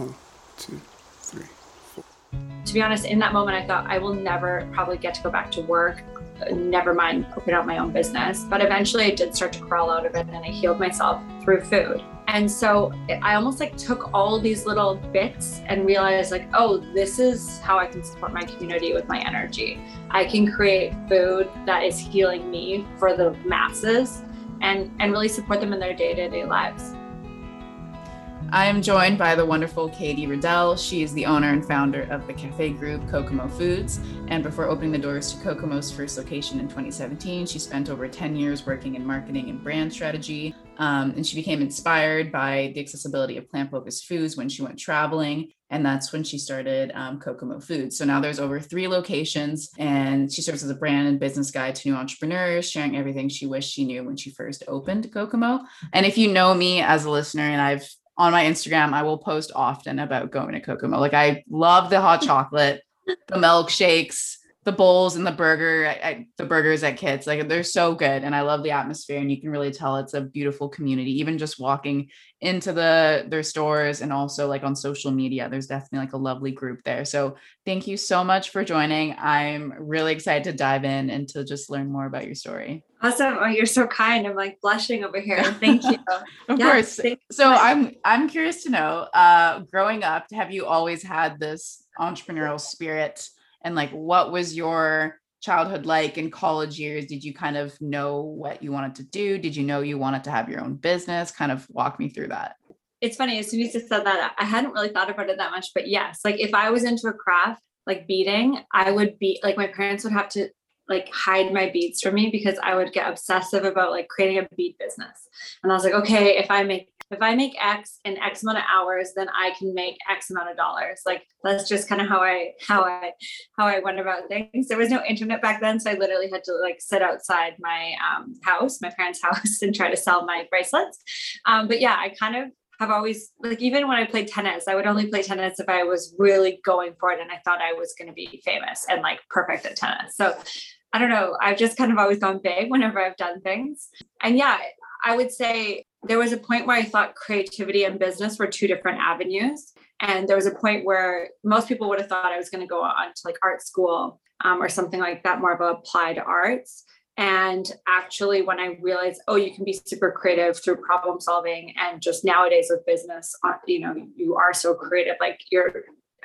One, two, three, four. To be honest, in that moment, I thought I will never probably get to go back to work. Never mind open up my own business. But eventually I did start to crawl out of it and I healed myself through food. And so I almost like took all these little bits and realized like, oh, this is how I can support my community with my energy. I can create food that is healing me for the masses and and really support them in their day-to-day lives. I am joined by the wonderful Katie Riddell. She is the owner and founder of the cafe group Kokomo Foods. And before opening the doors to Kokomo's first location in 2017, she spent over 10 years working in marketing and brand strategy. Um, and she became inspired by the accessibility of plant focused foods when she went traveling. And that's when she started um, Kokomo Foods. So now there's over three locations, and she serves as a brand and business guide to new entrepreneurs, sharing everything she wished she knew when she first opened Kokomo. And if you know me as a listener, and I've on my Instagram, I will post often about going to Kokomo. Like I love the hot chocolate, the milkshakes, the bowls and the burger, I, I, the burgers at Kits. Like they're so good, and I love the atmosphere. And you can really tell it's a beautiful community. Even just walking into the their stores and also like on social media, there's definitely like a lovely group there. So thank you so much for joining. I'm really excited to dive in and to just learn more about your story. Awesome. Oh, you're so kind. I'm like blushing over here. Thank you. of course. So I'm I'm curious to know, uh, growing up, have you always had this entrepreneurial spirit? And like what was your childhood like in college years? Did you kind of know what you wanted to do? Did you know you wanted to have your own business? Kind of walk me through that. It's funny, as soon as you said that, I hadn't really thought about it that much. But yes, like if I was into a craft, like beading, I would be like my parents would have to like hide my beads from me because I would get obsessive about like creating a bead business. And I was like, okay, if I make if I make X in X amount of hours, then I can make X amount of dollars. Like that's just kind of how I how I how I went about things. There was no internet back then, so I literally had to like sit outside my um, house, my parents' house, and try to sell my bracelets. Um, but yeah, I kind of have always like even when I played tennis, I would only play tennis if I was really going for it and I thought I was going to be famous and like perfect at tennis. So I don't know. I've just kind of always gone big whenever I've done things. And yeah, I would say there was a point where I thought creativity and business were two different avenues. And there was a point where most people would have thought I was going to go on to like art school um, or something like that, more of an applied arts. And actually, when I realized, oh, you can be super creative through problem solving, and just nowadays with business, uh, you know, you are so creative. Like you're,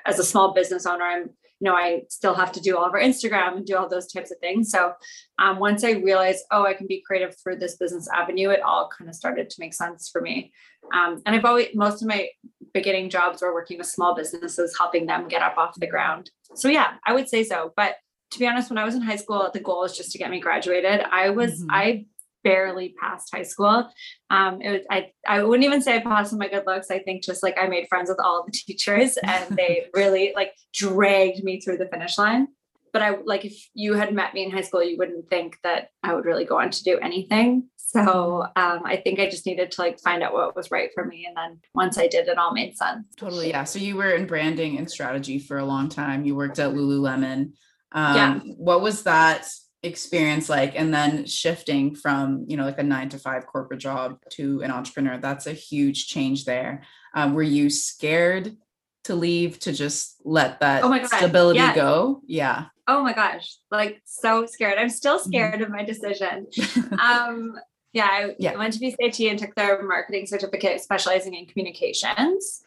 as a small business owner, I'm you know, I still have to do all of our Instagram and do all those types of things. So um, once I realized, oh, I can be creative through this business avenue, it all kind of started to make sense for me. Um, and I've always, most of my beginning jobs were working with small businesses, helping them get up off the ground. So yeah, I would say so. But to be honest, when I was in high school, the goal was just to get me graduated. I was, mm-hmm. I barely passed high school. Um, it was, I, I wouldn't even say I passed with my good looks. I think just like I made friends with all the teachers and they really like dragged me through the finish line. But I like if you had met me in high school, you wouldn't think that I would really go on to do anything. So um, I think I just needed to like find out what was right for me. And then once I did, it all made sense. Totally. Yeah. So you were in branding and strategy for a long time. You worked at Lululemon. Um, yeah. What was that experience like and then shifting from you know like a nine to five corporate job to an entrepreneur that's a huge change there um, were you scared to leave to just let that oh my God. stability yes. go yeah oh my gosh like so scared i'm still mm-hmm. scared mm-hmm. of my decision um yeah I yeah. went to BCIT and took their marketing certificate specializing in communications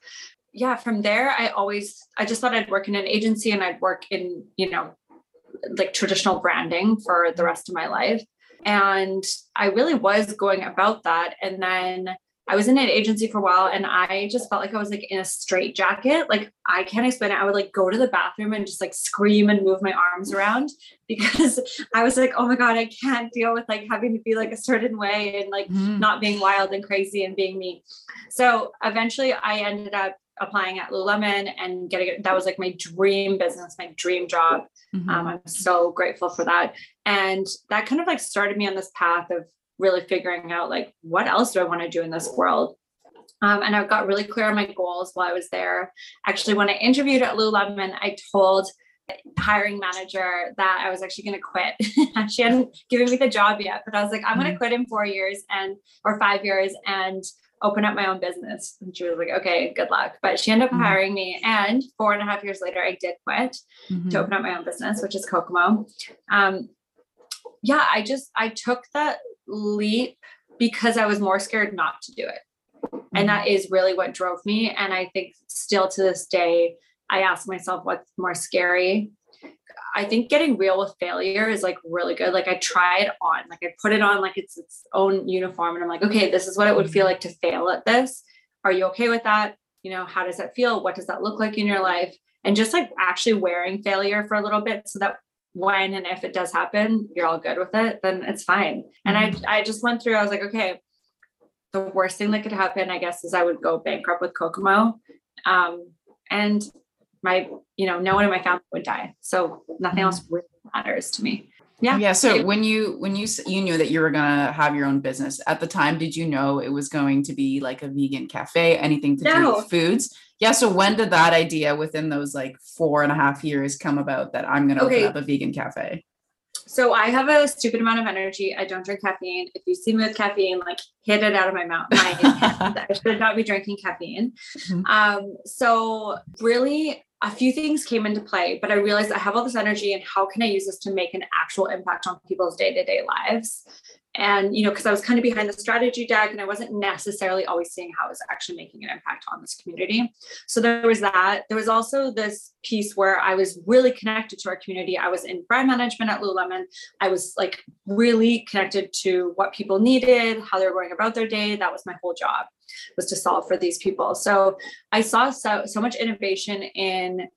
yeah from there i always i just thought i'd work in an agency and i'd work in you know like traditional branding for the rest of my life. And I really was going about that. And then I was in an agency for a while and I just felt like I was like in a straight jacket. Like I can't explain it. I would like go to the bathroom and just like scream and move my arms around because I was like, oh my God, I can't deal with like having to be like a certain way and like mm. not being wild and crazy and being me. So eventually I ended up applying at Lululemon and getting it. That was like my dream business, my dream job. Mm-hmm. Um, I'm so grateful for that. And that kind of like started me on this path of really figuring out like, what else do I want to do in this world? Um, and I got really clear on my goals while I was there. Actually, when I interviewed at Lululemon, I told the hiring manager that I was actually going to quit. she hadn't given me the job yet, but I was like, I'm going to mm-hmm. quit in four years and or five years, and open up my own business. And she was like, okay, good luck. But she ended up Mhm. hiring me. And four and a half years later, I did quit Mhm. to open up my own business, which is Kokomo. Um, yeah, I just I took that leap because I was more scared not to do it. And that is really what drove me. And I think still to this day, I ask myself what's more scary. I think getting real with failure is like really good. Like I try it on, like I put it on like it's its own uniform. And I'm like, okay, this is what it would feel like to fail at this. Are you okay with that? You know, how does that feel? What does that look like in your life? And just like actually wearing failure for a little bit so that when and if it does happen, you're all good with it, then it's fine. And I I just went through, I was like, okay, the worst thing that could happen, I guess, is I would go bankrupt with Kokomo. Um, and my, you know, no one in my family would die. So nothing else really matters to me. Yeah. Yeah. So It- when you when you you knew that you were gonna have your own business at the time, did you know it was going to be like a vegan cafe, anything to do with foods? Yeah. So when did that idea within those like four and a half years come about that I'm gonna Okay. open up a vegan cafe? So I have a stupid amount of energy. I don't drink caffeine. If you see me with caffeine, like hit it out of my mouth. My. I should not be drinking caffeine. Mhm. Um, so really a few things came into play, but I realized I have all this energy and how can I use this to make an actual impact on people's day-to-day lives? And you know, because I was kind of behind the strategy deck and I wasn't necessarily always seeing how I was actually making an impact on this community. So there was that. There was also this piece where I was really connected to our community. I was in brand management at Lululemon. I was like really connected to what people needed, how they were going about their day. That was my whole job was to solve for these people. So I saw so so much innovation in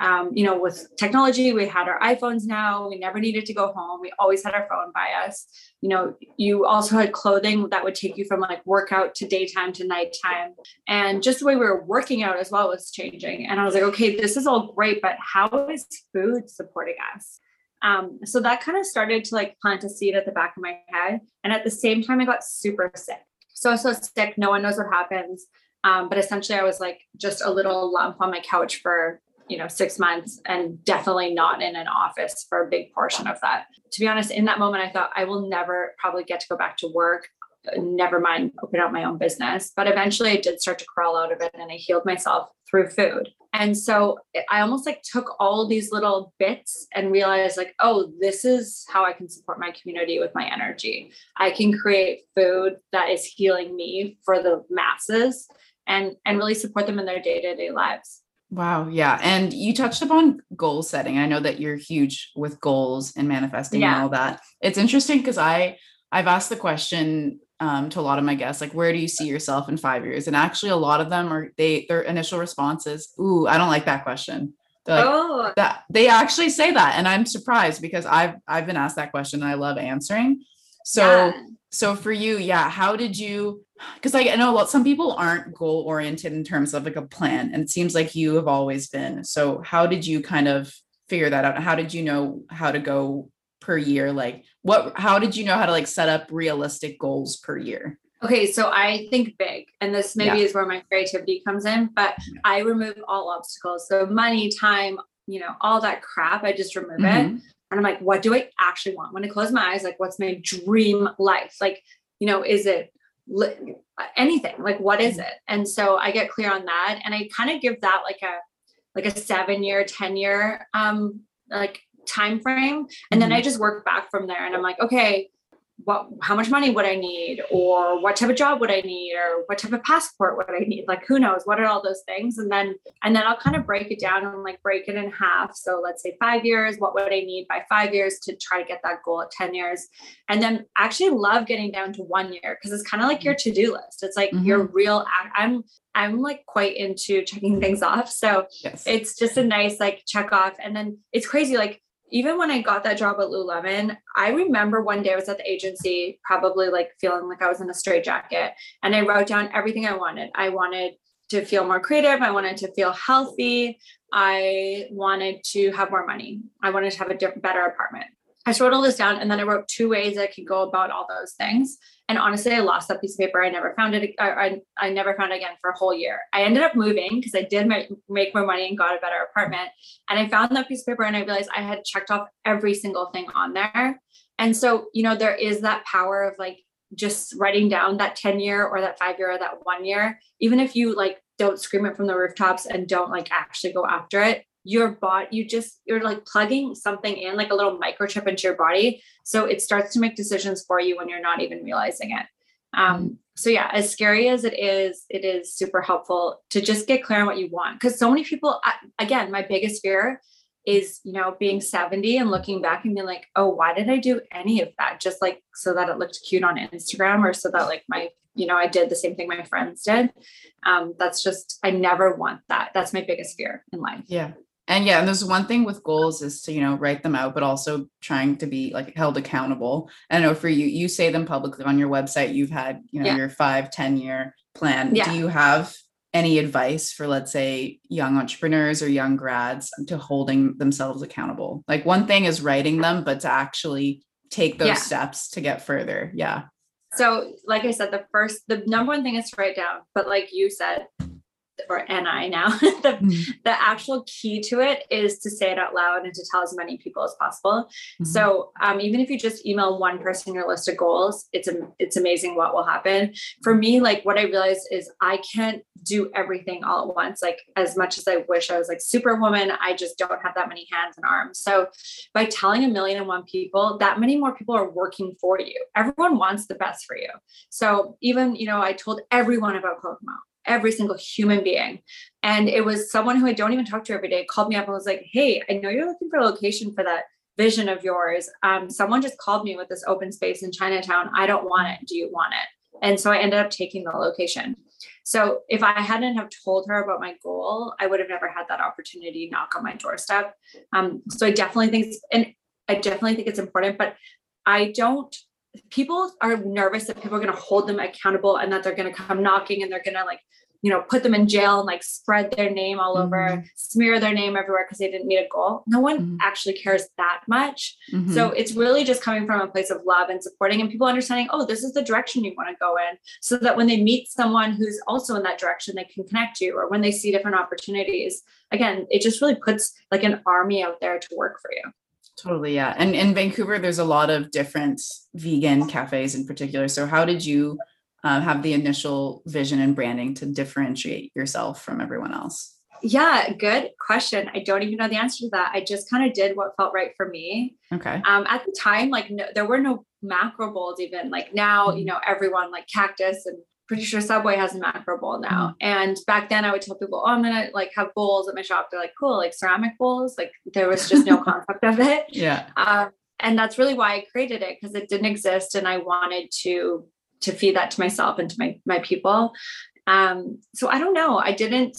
um, you know, with technology, we had our iPhones now. We never needed to go home. We always had our phone by us. You know, you also had clothing that would take you from like workout to daytime to nighttime. And just the way we were working out as well was changing. And I was like, okay, this is all great, but how is food supporting us? Um, so that kind of started to like plant a seed at the back of my head. And at the same time, I got super sick. So, so sick. No one knows what happens. Um, but essentially, I was like just a little lump on my couch for you know six months and definitely not in an office for a big portion of that. To be honest in that moment i thought i will never probably get to go back to work. Never mind open up my own business. But eventually i did start to crawl out of it and i healed myself through food. And so i almost like took all these little bits and realized like oh this is how i can support my community with my energy. I can create food that is healing me for the masses and and really support them in their day-to-day lives Wow. Yeah. And you touched upon goal setting. I know that you're huge with goals and manifesting and all that. It's interesting because I I've asked the question um, to a lot of my guests, like, where do you see yourself in five years? And actually, a lot of them are they their initial response is, "Ooh, I don't like that question." They're like, oh that they actually say that, and I'm surprised because I've I've been asked that question and I love answering. So yeah. so for you, yeah, how did you because like I know a lot some people aren't goal oriented in terms of like a plan, and it seems like you have always been. So how did you kind of figure that out? How did you know how to go per year? Like what how did you know how to like set up realistic goals per year? Okay, so I think big, and this maybe is where my creativity comes in, but I remove all obstacles. So money, time, you know, all that crap, I just remove it. Mm-hmm. And I'm like, what do I actually want? When I close my eyes, like, what's my dream life? Like, you know, is it li- anything? Like, what is it? And so I get clear on that, and I kind of give that like a like a seven year, ten year, um, like time frame, and then I just work back from there. And I'm like, okay, what? How much money would I need, or what type of job would I need, or what type of passport would I need? Like, who knows? What are all those things? And then and then I'll kind of break it down and like break it in half. So let's say five years, what would I need by five years to try to get that goal at 10 years? And then actually love getting down to one year because it's kind of like your mm-hmm. to-do list. It's like your mm-hmm. real I'm I'm like quite into checking things off. So Yes. it's just a nice like check off. And then it's crazy. Like even when I got that job at Lululemon, I remember one day I was at the agency, probably like feeling like I was in a straitjacket, and I wrote down everything I wanted. I wanted to feel more creative. I wanted to feel healthy. I wanted to have more money. I wanted to have a better apartment. I just wrote all this down and then I wrote two ways I could go about all those things. And honestly, I lost that piece of paper. I never found it. I, I, I never found it again for a whole year. I ended up moving because I did make, make more money and got a better apartment. And I found that piece of paper and I realized I had checked off every single thing on there. And so, you know, there is that power of like just writing down that 10 year or that five year or that one year, even if you like don't scream it from the rooftops and don't like actually go after it, your body, you just, you're like plugging something in, like a little microchip into your body. So it starts to make decisions for you when you're not even realizing it. Um, so yeah, as scary as it is, it is super helpful to just get clear on what you want. Cause so many people, again, my biggest fear is, you know, being 70 and looking back and being like, oh, why did I do any of that? Just like so that it looked cute on Instagram or so that like my, you know, I did the same thing my friends did. Um, that's just, I never want that. That's my biggest fear in life. Yeah. And yeah, and there's one thing with goals is to, you know, write them out, but also trying to be like held accountable. I know for you, you say them publicly on your website, you've had, you know, yeah. your five, 10 year plan. Yeah. Do you have any advice for, let's say, young entrepreneurs or young grads to holding themselves accountable? Like one thing is writing them, but to actually take those yeah. steps to get further. Yeah. So, like I said, the first, the number one thing is to write down, but like you said, or NI now, the, mm-hmm. the actual key to it is to say it out loud and to tell as many people as possible. Mm-hmm. So um, even if you just email one person your list of goals, it's it's amazing what will happen. For me, like what I realized is I can't do everything all at once. Like as much as I wish I was like superwoman, I just don't have that many hands and arms. So by telling a million and one people, that many more people are working for you. Everyone wants the best for you. So even, you know, I told everyone about Kokomo every single human being. And it was someone who I don't even talk to every day called me up and was like, Hey, I know you're looking for a location for that vision of yours. Um, someone just called me with this open space in Chinatown. I don't want it. Do you want it? And so I ended up taking the location. So if I hadn't have told her about my goal, I would have never had that opportunity knock on my doorstep. Um, so I definitely think, and I definitely think it's important, but I don't people are nervous that people are going to hold them accountable and that they're going to come knocking and they're going to like you know put them in jail and like spread their name all over mm-hmm. smear their name everywhere because they didn't meet a goal no one mm-hmm. actually cares that much mm-hmm. so it's really just coming from a place of love and supporting and people understanding oh this is the direction you want to go in so that when they meet someone who's also in that direction they can connect you or when they see different opportunities again it just really puts like an army out there to work for you Totally, yeah. And in Vancouver, there's a lot of different vegan cafes in particular. So, how did you uh, have the initial vision and branding to differentiate yourself from everyone else? Yeah, good question. I don't even know the answer to that. I just kind of did what felt right for me. Okay. Um, at the time, like no, there were no macro bowls even. Like now, you mm-hmm. know, everyone like cactus and pretty sure Subway has a macro bowl now. Mm-hmm. And back then I would tell people, oh, I'm gonna like have bowls at my shop. They're like, cool, like ceramic bowls. Like there was just no concept of it. Yeah. Um, and that's really why I created it because it didn't exist and I wanted to to feed that to myself and to my my people. Um, so I don't know. I didn't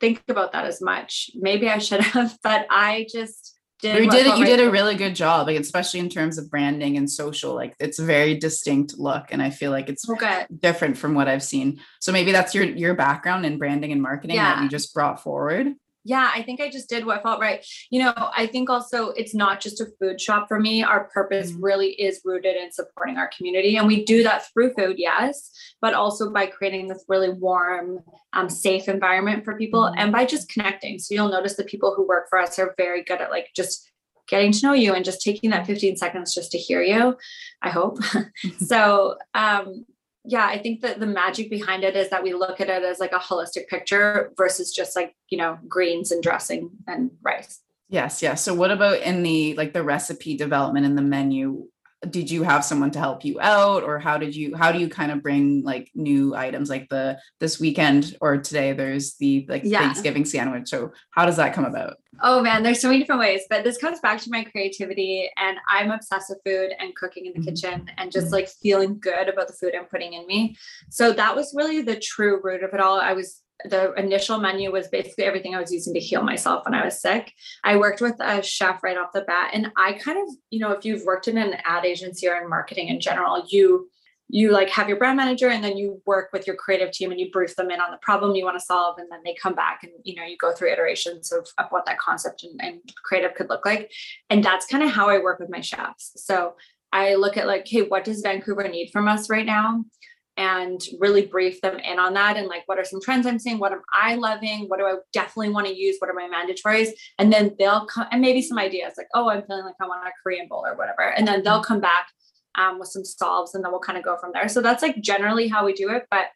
think about that as much. Maybe I should have, but I just did you did it you did a really good job like especially in terms of branding and social like it's a very distinct look and i feel like it's okay. different from what i've seen so maybe that's your your background in branding and marketing yeah. that you just brought forward yeah, I think I just did what felt right. You know, I think also it's not just a food shop for me. Our purpose mm-hmm. really is rooted in supporting our community. And we do that through food, yes, but also by creating this really warm, um, safe environment for people mm-hmm. and by just connecting. So you'll notice the people who work for us are very good at like just getting to know you and just taking that 15 seconds just to hear you. I hope. so um yeah, I think that the magic behind it is that we look at it as like a holistic picture versus just like, you know, greens and dressing and rice. Yes, yes. So what about in the like the recipe development in the menu? Did you have someone to help you out? Or how did you how do you kind of bring like new items like the this weekend or today there's the like yeah. thanksgiving sandwich. So how does that come about? Oh man there's so many different ways but this comes back to my creativity and i'm obsessed with food and cooking in the mm-hmm. kitchen and just like feeling good about the food i'm putting in me. So that was really the true root of it all. I was the initial menu was basically everything I was using to heal myself when I was sick. I worked with a chef right off the bat. And I kind of, you know, if you've worked in an ad agency or in marketing in general, you you like have your brand manager and then you work with your creative team and you brief them in on the problem you want to solve and then they come back and you know you go through iterations of, of what that concept and, and creative could look like and that's kind of how i work with my chefs so i look at like hey what does vancouver need from us right now and really brief them in on that and like what are some trends i'm seeing what am i loving what do i definitely want to use what are my mandatories and then they'll come and maybe some ideas like oh i'm feeling like i want a korean bowl or whatever and then they'll come back um, with some solves, and then we'll kind of go from there. So that's like generally how we do it. But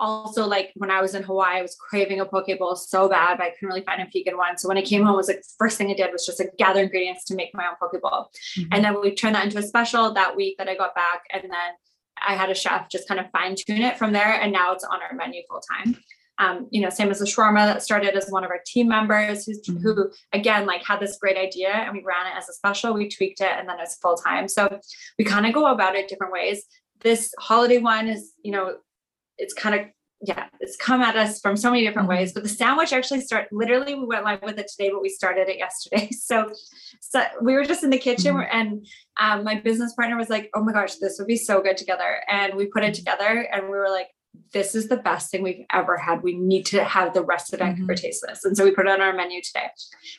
also like when I was in Hawaii, I was craving a poke bowl so bad, but I couldn't really find a vegan one. So when I came home, it was like first thing I did was just like gather ingredients to make my own poke bowl. Mm-hmm. And then we turned that into a special that week that I got back. And then I had a chef just kind of fine tune it from there. And now it's on our menu full time. Um, you know, same as the shawarma that started as one of our team members who's, mm-hmm. who again like had this great idea and we ran it as a special. We tweaked it and then it's full time. So we kind of go about it different ways. This holiday one is, you know, it's kind of yeah, it's come at us from so many different ways. Mm-hmm. But the sandwich actually start literally we went live with it today, but we started it yesterday. So, so we were just in the kitchen mm-hmm. and um, my business partner was like, "Oh my gosh, this would be so good together." And we put it together, and we were like, "This is the best thing we've ever had. We need to have the rest of Vancouver mm-hmm. taste this." And so we put it on our menu today.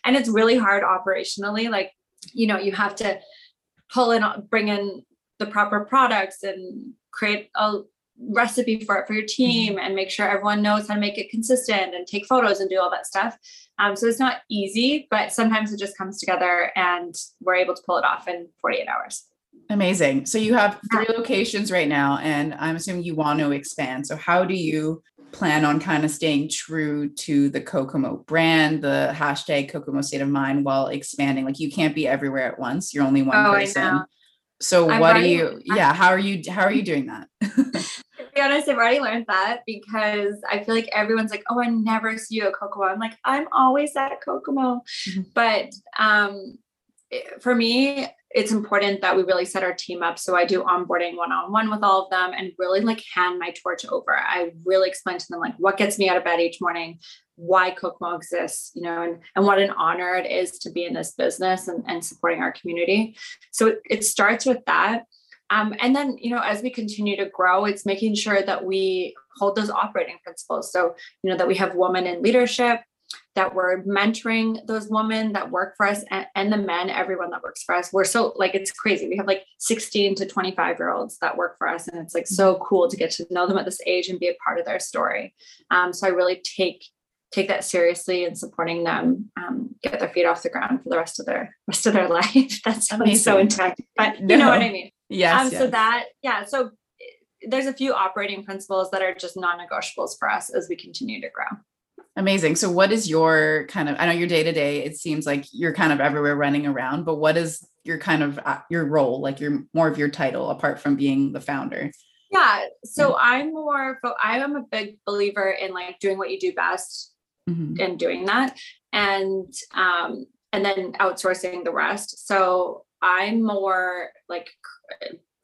And it's really hard operationally. Like, you know, you have to pull in, bring in the proper products and create a recipe for it for your team mm-hmm. and make sure everyone knows how to make it consistent and take photos and do all that stuff. Um, so it's not easy, but sometimes it just comes together and we're able to pull it off in 48 hours. Amazing. So you have three locations right now, and I'm assuming you want to expand. So how do you plan on kind of staying true to the Kokomo brand, the hashtag Kokomo state of mind while expanding? Like you can't be everywhere at once. You're only one oh, person. So I'm what are you yeah, how are you how are you doing that? be honest, I've already learned that because I feel like everyone's like, oh, I never see you at Kokomo. I'm like, I'm always at Kokomo. Mm-hmm. But um for me, it's important that we really set our team up. So I do onboarding one on one with all of them and really like hand my torch over. I really explain to them like what gets me out of bed each morning, why Kokomo exists, you know, and, and what an honor it is to be in this business and, and supporting our community. So it, it starts with that. Um, and then, you know, as we continue to grow, it's making sure that we hold those operating principles. So, you know, that we have women in leadership, that we're mentoring those women that work for us and, and, the men, everyone that works for us. We're so like, it's crazy. We have like 16 to 25 year olds that work for us. And it's like so cool to get to know them at this age and be a part of their story. Um, so I really take take that seriously and supporting them um, get their feet off the ground for the rest of their rest of their life. That's so intense, but you know what I mean. Yes, um, yes. So that yeah. So eh, there's a few operating principles that are just non-negotiables for us as we continue to grow. Amazing. So what is your kind of I know your day to day it seems like you're kind of everywhere running around, but what is your kind of uh, your role, like your more of your title apart from being the founder? Yeah. So I'm more I am a big believer in like doing what you do best mm-hmm. and doing that and um and then outsourcing the rest so i'm more like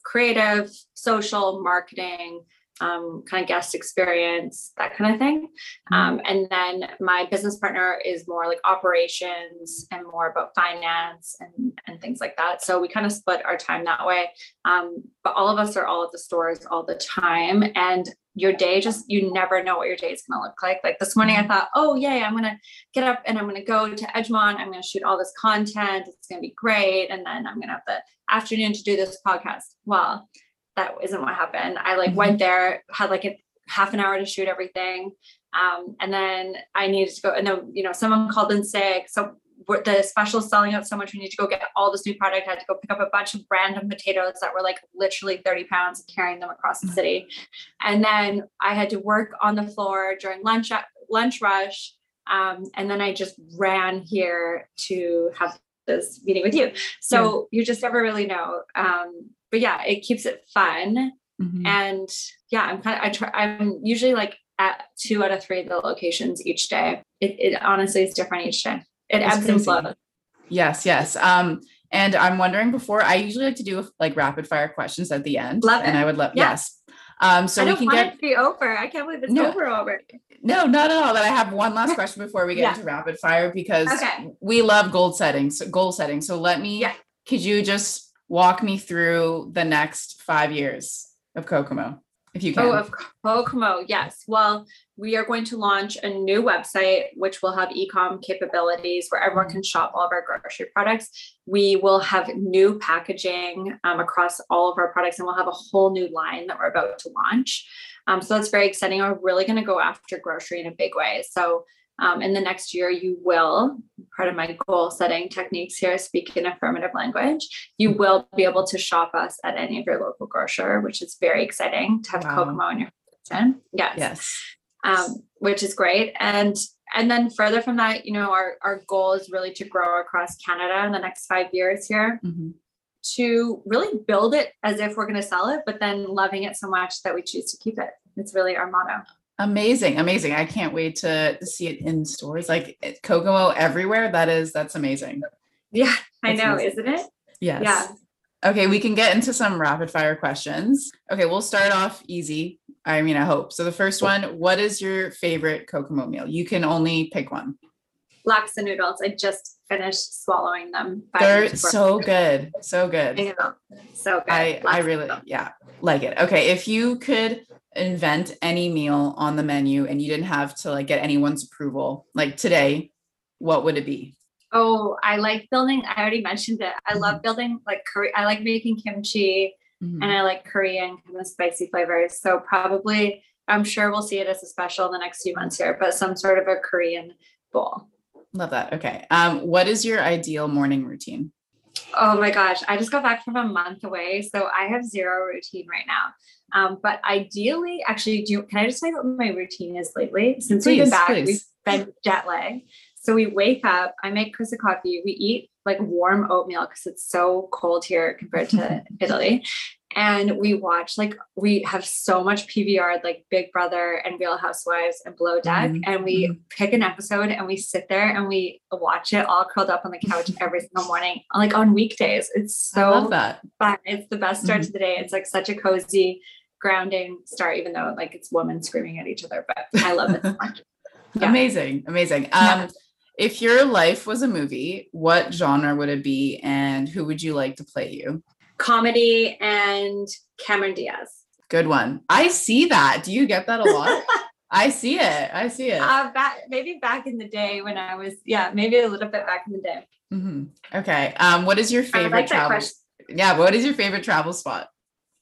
creative social marketing um, kind of guest experience, that kind of thing. Mm-hmm. Um, and then my business partner is more like operations and more about finance and, and things like that. So we kind of split our time that way. Um, but all of us are all at the stores all the time. And your day just you never know what your day is going to look like like this morning i mm-hmm. thought oh yay i'm going to get up and i'm going to go to edgemont i'm going to shoot all this content it's going to be great and then i'm going to have the afternoon to do this podcast well that isn't what happened. I like mm-hmm. went there, had like a half an hour to shoot everything. Um, and then I needed to go, and then, you know, someone called in sick. So the special selling out so much. We need to go get all this new product. I had to go pick up a bunch of random potatoes that were like literally 30 pounds and carrying them across the mm-hmm. city. And then I had to work on the floor during lunch, lunch rush. Um, and then I just ran here to have this meeting with you. So yeah. you just never really know. Um, but yeah, it keeps it fun. Mm-hmm. And yeah, I'm kind of, I try, I'm usually like at two out of three of the locations each day. It, it honestly is different each day. It ebbs and flows. Yes, yes. Um, and I'm wondering before I usually like to do like rapid fire questions at the end. Love it. And I would love yeah. yes. Um, so we can get to be over. I can't believe it's no, over already. No, not at all. But I have one last question before we get yeah. into rapid fire because okay. we love goal setting. So goal setting. So let me. Yeah. Could you just walk me through the next five years of Kokomo, if you can. Oh, of Kokomo, yes. Well, we are going to launch a new website, which will have ecom capabilities where everyone can shop all of our grocery products. We will have new packaging um, across all of our products, and we'll have a whole new line that we're about to launch. Um, so that's very exciting. We're really going to go after grocery in a big way. So um, in the next year, you will, part of my goal setting techniques here, speak in affirmative language. You will be able to shop us at any of your local grocer, which is very exciting to have Wow. Kokomo in your kitchen. Yes. Yes. Um, which is great. And and then further from that, you know, our, our goal is really to grow across Canada in the next five years here Mhm. to really build it as if we're going to sell it, but then loving it so much that we choose to keep it. It's really our motto. Amazing, amazing. I can't wait to, to see it in stores like Kokomo everywhere. That is, that's amazing. Yeah, I That's know, amazing. isn't it? Yes. Yeah. Okay, we can get into some rapid fire questions. Okay, we'll start off easy. I mean, I hope. So the first one, what is your favorite Kokomo meal? You can only pick one. Laksa noodles. I just finished swallowing them. They're so good. So good. I know. So good. I I really yeah, like it. Okay, if you could invent any meal on the menu and you didn't have to like get anyone's approval, like today, what would it be? Oh, I like building. I already mentioned it. I love building like curry. I like making kimchi Mhm. and I like Korean kind of spicy flavors. So probably, I'm sure we'll see it as a special in the next few months here, but some sort of a Korean bowl. Love that. Okay. Um, what is your ideal morning routine? Oh my gosh, I just got back from a month away, so I have zero routine right now. Um, but ideally, actually, do you, can I just tell you what my routine is lately? Since we've been back, please. we've been jet lag. So we wake up, I make Chris a coffee, we eat like warm oatmeal because it's so cold here compared to Italy. And we watch like we have so much PVR, like Big Brother and Real Housewives and Below Deck. Mhm, And we pick an episode and we sit there and we watch it all curled up on the couch every single morning, like on weekdays. It's so that. fun. It's the best start to the day. It's like such a cozy, grounding start, even though like it's women screaming at each other. But I love it so much. Yeah. Amazing. Amazing. Um, Yeah. If your life was a movie, what genre would it be and who would you like to play you? Comedy and Cameron Diaz. Good one. I see that. Do you get that a lot? I see it. I see it. Uh, back maybe back in the day when I was yeah maybe a little bit back in the day. Mhm. Okay. Um, what is your favorite like travel? Yeah. What is your favorite travel spot?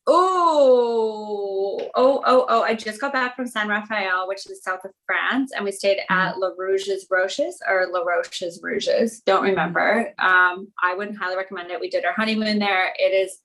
Oh, oh, oh, oh. I just got back from San Rafael, which is south of France, and we stayed at La Rouge's Roches or La Roche's Rouges. Don't remember. Um, I wouldn't highly recommend it. We did our honeymoon there. It is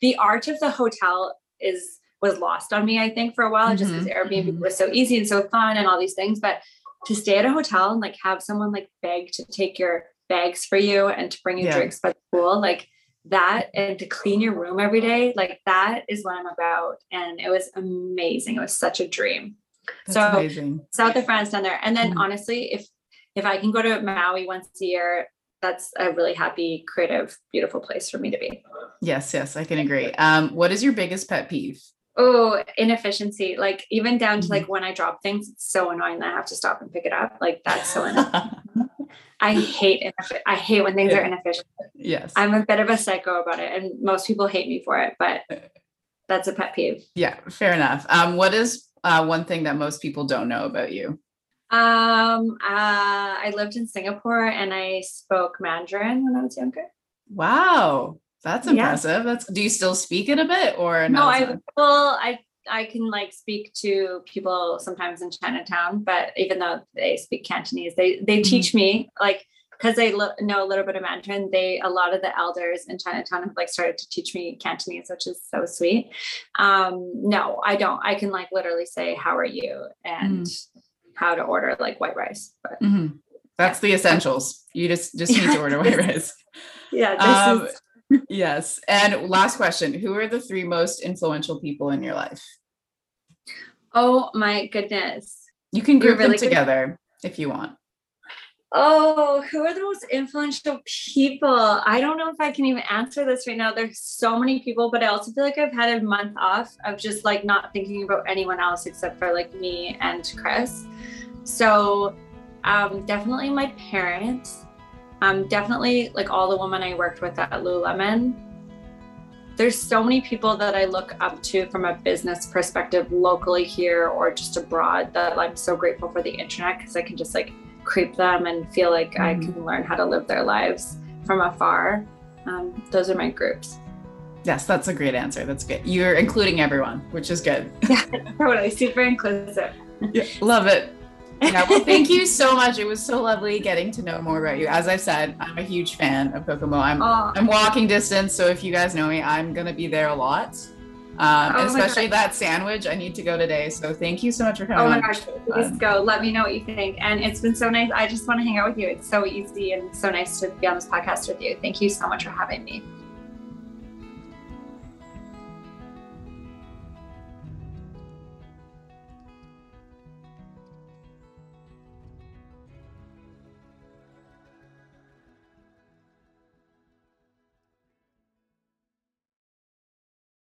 the art of the hotel is was lost on me, I think, for a while, just because Airbnb mhm. was so easy and so fun and all these things. But to stay at a hotel and like have someone like beg to take your bags for you and to bring you Yeah. drinks by the pool, like that and to clean your room every day, like that is what I'm about. And it was amazing. It was such a dream. That's So- amazing. South of France down there. And then Mhm. honestly, if if I can go to Maui once a year, that's a really happy, creative, beautiful place for me to be. Yes. Yes. I can agree. Um, what is your biggest pet peeve? Oh, inefficiency. Like even down to like when I drop things, it's so annoying that I have to stop and pick it up. Like that's so annoying. I hate I hate when things are inefficient. Yes. I'm a bit of a psycho about it, and most people hate me for it, but that's a pet peeve. yeah. Fair enough. Um, what is uh, one thing that most people don't know about you? Um, uh, I lived in Singapore and I spoke Mandarin when I was younger. Wow. That's Yeah. impressive. That's do you still speak it a bit or No, I well, I I can like speak to people sometimes in Chinatown, but even though they speak Cantonese, they they teach me like because I lo- know a little bit of Mandarin. They a lot of the elders in Chinatown have like started to teach me Cantonese, which is so sweet. Um, no, I don't. I can like literally say "How are you?" and how to order like white rice. But Mhm. That's the essentials. You just just need to order white rice. yeah, Um, is Yes. And last question: Who are the three most influential people in your life? oh my goodness. You can group really them good. together if you want. Oh, who are the most influential people? I don't know if I can even answer this right now. There's so many people, but I also feel like I've had a month off of just like not thinking about anyone else except for like me and Chris. So, um, definitely my parents. Um, definitely like all the women I worked with at Lululemon. There's so many people that I look up to from a business perspective locally here or just abroad that I'm so grateful for the internet because I can just like creep them and feel like I Mhm. can learn how to live their lives from afar. Um, those are my groups. Yes, that's a great answer. That's good. You're including everyone, which is good. Yeah, Totally, super inclusive. Yeah, love it. yeah, well, thank you so much. It was so lovely getting to know more about you. As I said, I'm a huge fan of Kokomo. I'm. I'm walking distance, so if you guys know me, I'm gonna be there a lot. Um, Oh especially that sandwich. I need to go today. So thank you so much for coming. Oh my on. gosh, please go. Let me know what you think. And it's been so nice. I just want to hang out with you. It's so easy and so nice to be on this podcast with you. Thank you so much for having me.